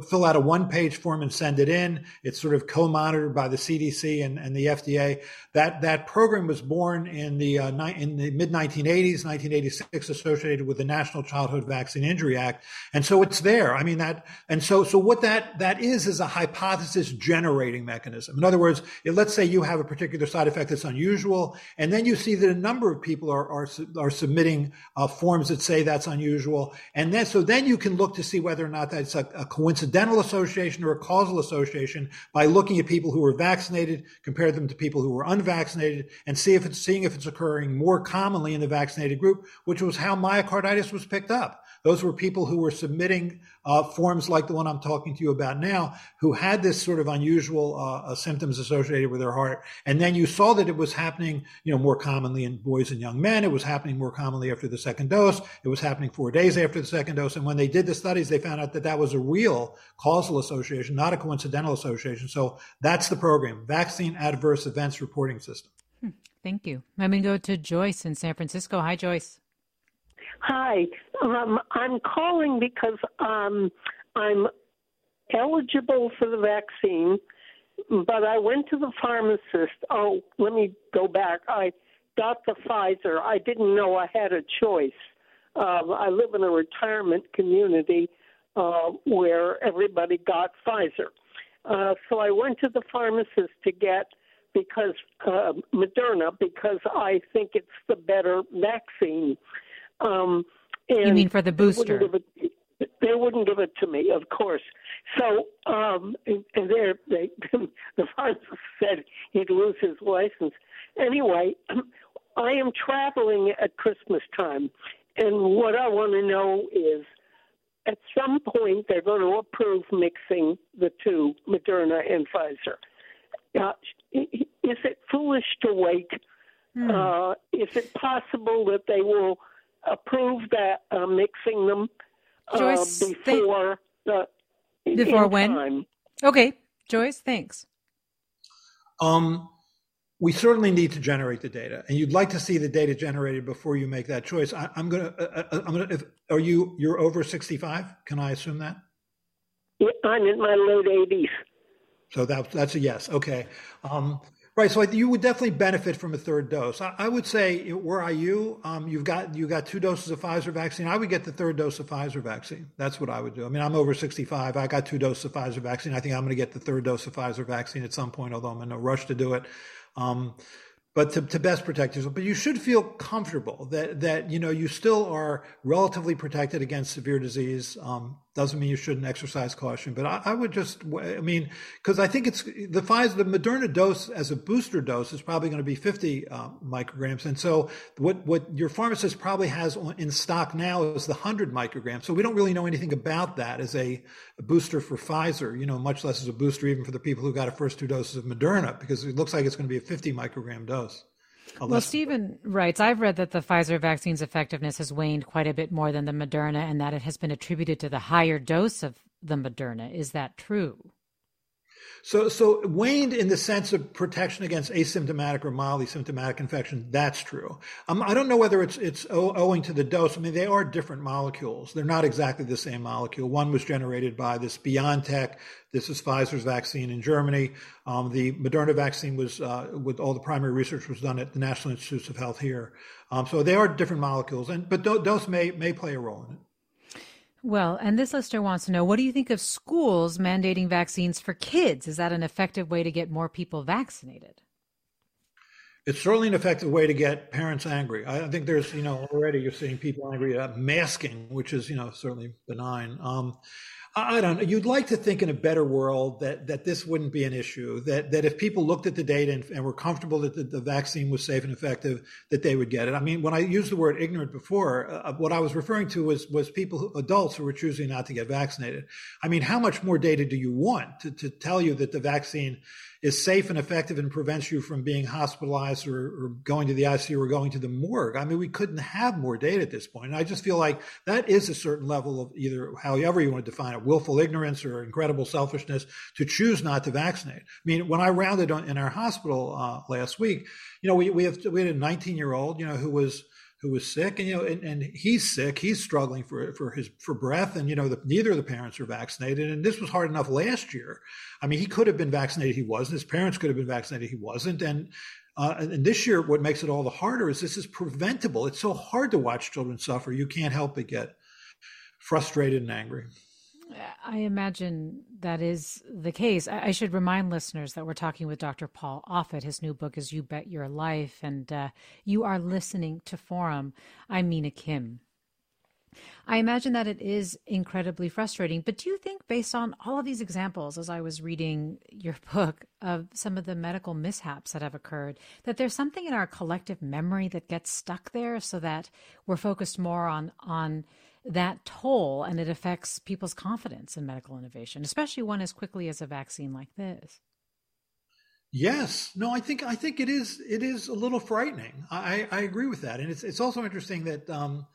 fill out a one page form and send it in. It's sort of co monitored by the CDC and, and the FDA. That, that program was born in the, uh, ni- in the mid 1980s, 1986, associated with the National Childhood Vaccine Injury Act. And so it's there. I mean, that, and so, so what that, that is, is a hypothesis generating mechanism. In other words, let's say you have a particular side effect that's unusual, and then you see that a number of people are, are, are submitting uh, forms that say that's unusual. And then, so then you can look to see whether or not that's a, a coincidental association or a causal association by looking at people who were vaccinated, compare them to people who were unvaccinated, and see if it's seeing if it's occurring more commonly in the vaccinated group, which was how myocarditis was picked up. Those were people who were submitting uh, forms like the one I'm talking to you about now, who had this sort of unusual uh, uh, symptoms associated with their heart. And then you saw that it was happening, you know, more commonly in boys and young men. It was happening more commonly after the second dose. It was happening four days after the second dose. And when they did the studies, they found out that that was a real causal association, not a coincidental association. So that's the program, Vaccine Adverse Events Reporting System. Hmm. Thank you. Let me go to Joyce in San Francisco. Hi, Joyce. Hi, um, I'm calling because um, I'm eligible for the vaccine, but I went to the pharmacist. Oh, let me go back. I got the Pfizer. I didn't know I had a choice. Uh, I live in a retirement community uh, where everybody got Pfizer. Uh, so I went to the pharmacist to get because uh, Moderna because I think it's the better vaccine. Um, you mean for the booster? They wouldn't, it, they wouldn't give it to me, of course. So, um, and, and there, they, the pharmacist said he'd lose his license. Anyway, I am traveling at Christmas time, and what I want to know is at some point they're going to approve mixing the two, Moderna and Pfizer. Uh, is it foolish to wait? Hmm. Uh, is it possible that they will approve that uh, mixing them uh, Joyce, before the before when? Time? Okay, Joyce, thanks. Um, we certainly need to generate the data, and you'd like to see the data generated before you make that choice. I, am gonna, uh, uh, I'm gonna. If, are you you're over 65? Can I assume that? I'm in my late 80s. So that that's a yes. Okay. Um, right. So you would definitely benefit from a third dose. I, I would say, were I you, um, you've got you got two doses of Pfizer vaccine. I would get the third dose of Pfizer vaccine. That's what I would do. I mean, I'm over 65. I got two doses of Pfizer vaccine. I think I'm going to get the third dose of Pfizer vaccine at some point, although I'm in no rush to do it. Um, but to, to best protect yourself. But you should feel comfortable that that you know you still are relatively protected against severe disease. Um, doesn't mean you shouldn't exercise caution, but I, I would just, I mean, because I think it's the Pfizer, the Moderna dose as a booster dose is probably going to be 50 uh, micrograms, and so what what your pharmacist probably has in stock now is the 100 micrograms. So we don't really know anything about that as a, a booster for Pfizer, you know, much less as a booster even for the people who got a first two doses of Moderna, because it looks like it's going to be a 50 microgram dose. Unless... Well, Stephen writes, I've read that the Pfizer vaccine's effectiveness has waned quite a bit more than the Moderna and that it has been attributed to the higher dose of the Moderna. Is that true? So, so waned in the sense of protection against asymptomatic or mildly symptomatic infection. That's true. Um, I don't know whether it's it's owing to the dose. I mean, they are different molecules. They're not exactly the same molecule. One was generated by this BioNTech. This is Pfizer's vaccine in Germany. Um, the Moderna vaccine was, uh, with all the primary research was done at the National Institutes of Health here. Um, so they are different molecules, and but dose may may play a role in it. Well, and this listener wants to know what do you think of schools mandating vaccines for kids? Is that an effective way to get more people vaccinated? It's certainly an effective way to get parents angry. I think there's, you know, already you're seeing people angry at masking, which is, you know, certainly benign. Um, I don't know. You'd like to think in a better world that that this wouldn't be an issue. That that if people looked at the data and, and were comfortable that the, the, vaccine was safe and effective, that they would get it. I mean, when I used the word ignorant before, uh, what I was referring to was was people, adults who were choosing not to get vaccinated. I mean, how much more data do you want to, to tell you that the vaccine is safe and effective and prevents you from being hospitalized or, or, going to the ICU or going to the morgue. I mean, we couldn't have more data at this point. And I just feel like that is a certain level of either, however you want to define it, willful ignorance or incredible selfishness to choose not to vaccinate. I mean, when I rounded on, in our hospital uh, last week, you know, we, we, have, we had a 19 year old, you know, who was who was sick, and you know, and, and he's sick. He's struggling for for his for breath, and you know, the, neither of the parents are vaccinated. And this was hard enough last year. I mean, he could have been vaccinated, he wasn't. His parents could have been vaccinated, he wasn't. And uh, and this year, what makes it all the harder is this is preventable. It's so hard to watch children suffer. You can't help but get frustrated and angry. I imagine that is the case. I should remind listeners that we're talking with Dr. Paul Offit. His new book is You Bet Your Life, and uh, you are listening to Forum. I'm Mina Kim. I imagine that it is incredibly frustrating, but do you think, based on all of these examples, as I was reading your book, of some of the medical mishaps that have occurred, that there's something in our collective memory that gets stuck there so that we're focused more on, on, that toll and it affects people's confidence in medical innovation, especially one as quickly as a vaccine like this. Yes, no, I think I think it is it is a little frightening. I, I agree with that, and it's it's also interesting that um,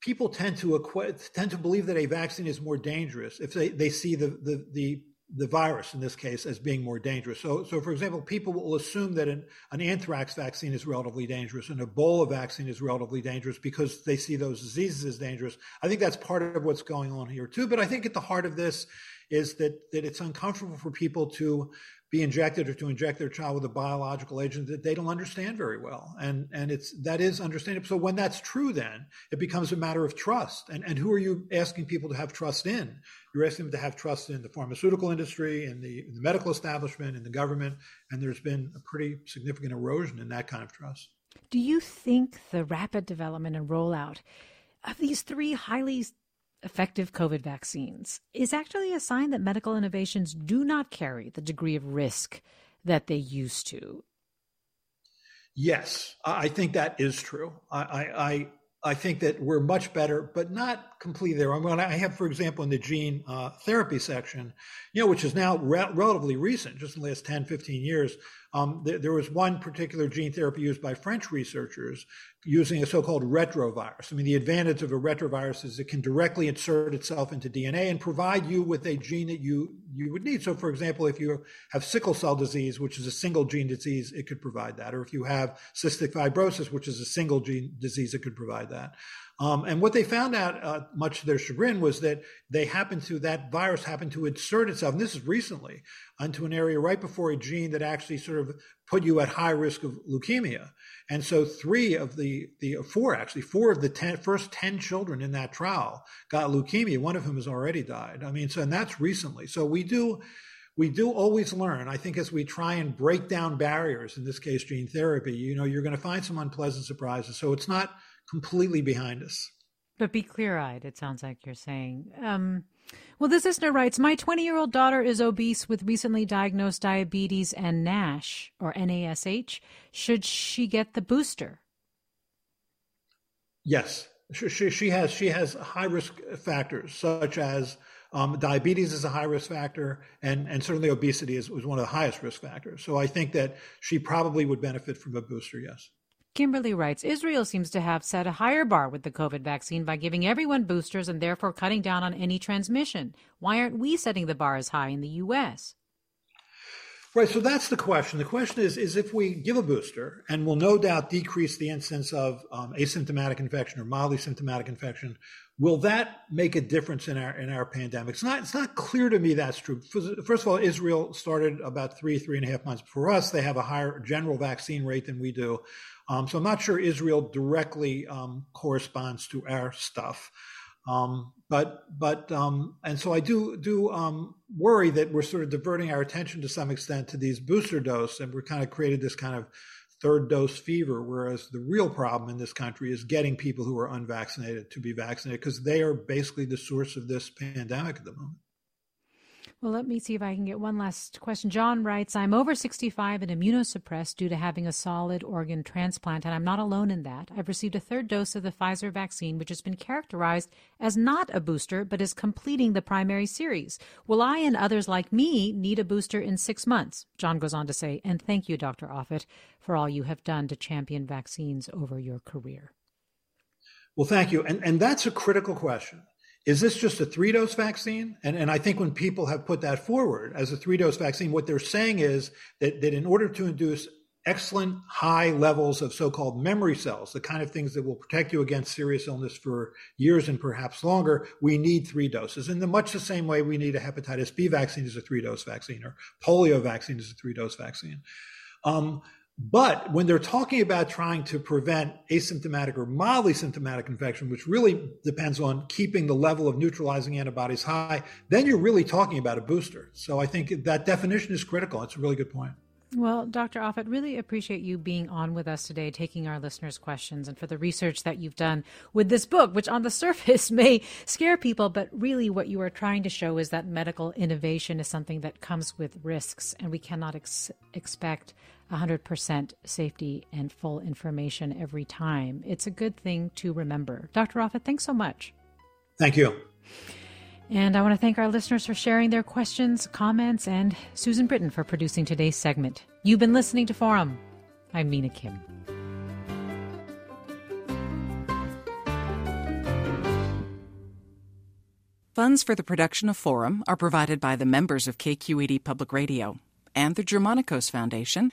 people tend to equ- tend to believe that a vaccine is more dangerous if they, they see the, the the the virus in this case as being more dangerous. So, so for example, people will assume that an, an anthrax vaccine is relatively dangerous, an Ebola vaccine is relatively dangerous because they see those diseases as dangerous. I think that's part of what's going on here too. But I think at the heart of this is that that it's uncomfortable for people to be injected or to inject their child with a biological agent that they don't understand very well. And, and it's, that is understandable. So when that's true, then it becomes a matter of trust. And, and who are you asking people to have trust in? You're asking them to have trust in the pharmaceutical industry, in the, in the medical establishment, in the government. And there's been a pretty significant erosion in that kind of trust. Do you think the rapid development and rollout of these three highly effective COVID vaccines is actually a sign that medical innovations do not carry the degree of risk that they used to? Yes, I think that is true. I, I, I think that we're much better, but not completely there. I, mean, I have, for example, in the gene uh, therapy section, you know, which is now re- relatively recent, just in the last 10, 15 years, um, th- there was one particular gene therapy used by French researchers using a so-called retrovirus. I mean, the advantage of a retrovirus is it can directly insert itself into DNA and provide you with a gene that you you would need. So, for example, if you have sickle cell disease, which is a single gene disease, it could provide that. Or if you have cystic fibrosis, which is a single gene disease, it could provide that. Um, and what they found out, uh, much to their chagrin, was that they happened to that virus happened to insert itself, and this is recently, onto an area right before a gene that actually sort of put you at high risk of leukemia. And so, three of the the four actually four of the ten, first ten children in that trial got leukemia. One of whom has already died. I mean, so and that's recently. So we do we do always learn. I think as we try and break down barriers, in this case, gene therapy, you know, you're going to find some unpleasant surprises. So it's not completely behind us. But be clear eyed, it sounds like you're saying. Um, well, this listener writes My 20 year old daughter is obese with recently diagnosed diabetes and NASH or NASH. Should she get the booster? Yes. She, she has she has high risk factors such as um, diabetes is a high risk factor, and, and certainly obesity is, is one of the highest risk factors. So I think that she probably would benefit from a booster, yes. Kimberly writes Israel seems to have set a higher bar with the COVID vaccine by giving everyone boosters and therefore cutting down on any transmission. Why aren't we setting the bar as high in the U.S.? Right. So that's the question. The question is, is if we give a booster and will no doubt decrease the incidence of um, asymptomatic infection or mildly symptomatic infection, will that make a difference in our in our pandemic? It's not. It's not clear to me that's true. First of all, Israel started about three three and a half months before us. They have a higher general vaccine rate than we do. Um, so I'm not sure Israel directly um, corresponds to our stuff. Um, but but um, and so I do do um, worry that we're sort of diverting our attention to some extent to these booster dose, and we're kind of created this kind of third dose fever. Whereas the real problem in this country is getting people who are unvaccinated to be vaccinated because they are basically the source of this pandemic at the moment. Well, let me see if I can get one last question. John writes I'm over 65 and immunosuppressed due to having a solid organ transplant, and I'm not alone in that. I've received a third dose of the Pfizer vaccine, which has been characterized as not a booster, but is completing the primary series. Will I and others like me need a booster in six months? John goes on to say, and thank you, Dr. Offit, for all you have done to champion vaccines over your career. Well, thank you. And, and that's a critical question is this just a three dose vaccine? And, and I think when people have put that forward as a three dose vaccine, what they're saying is that, that in order to induce excellent high levels of so called memory cells, the kind of things that will protect you against serious illness for years and perhaps longer, we need three doses. In the much the same way we need a hepatitis B vaccine as a three dose vaccine or polio vaccine as a three dose vaccine. Um, but when they're talking about trying to prevent asymptomatic or mildly symptomatic infection, which really depends on keeping the level of neutralizing antibodies high, then you're really talking about a booster. So I think that definition is critical. It's a really good point. Well, Dr. Offit, really appreciate you being on with us today, taking our listeners' questions, and for the research that you've done with this book, which on the surface may scare people, but really what you are trying to show is that medical innovation is something that comes with risks, and we cannot ex- expect 100% safety and full information every time. It's a good thing to remember. Dr. Offit, thanks so much. Thank you. And I want to thank our listeners for sharing their questions, comments, and Susan Britton for producing today's segment. You've been listening to Forum. I'm Mina Kim. Funds for the production of Forum are provided by the members of KQED Public Radio and the Germanacos Foundation